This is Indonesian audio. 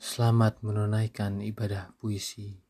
Selamat menunaikan ibadah puisi.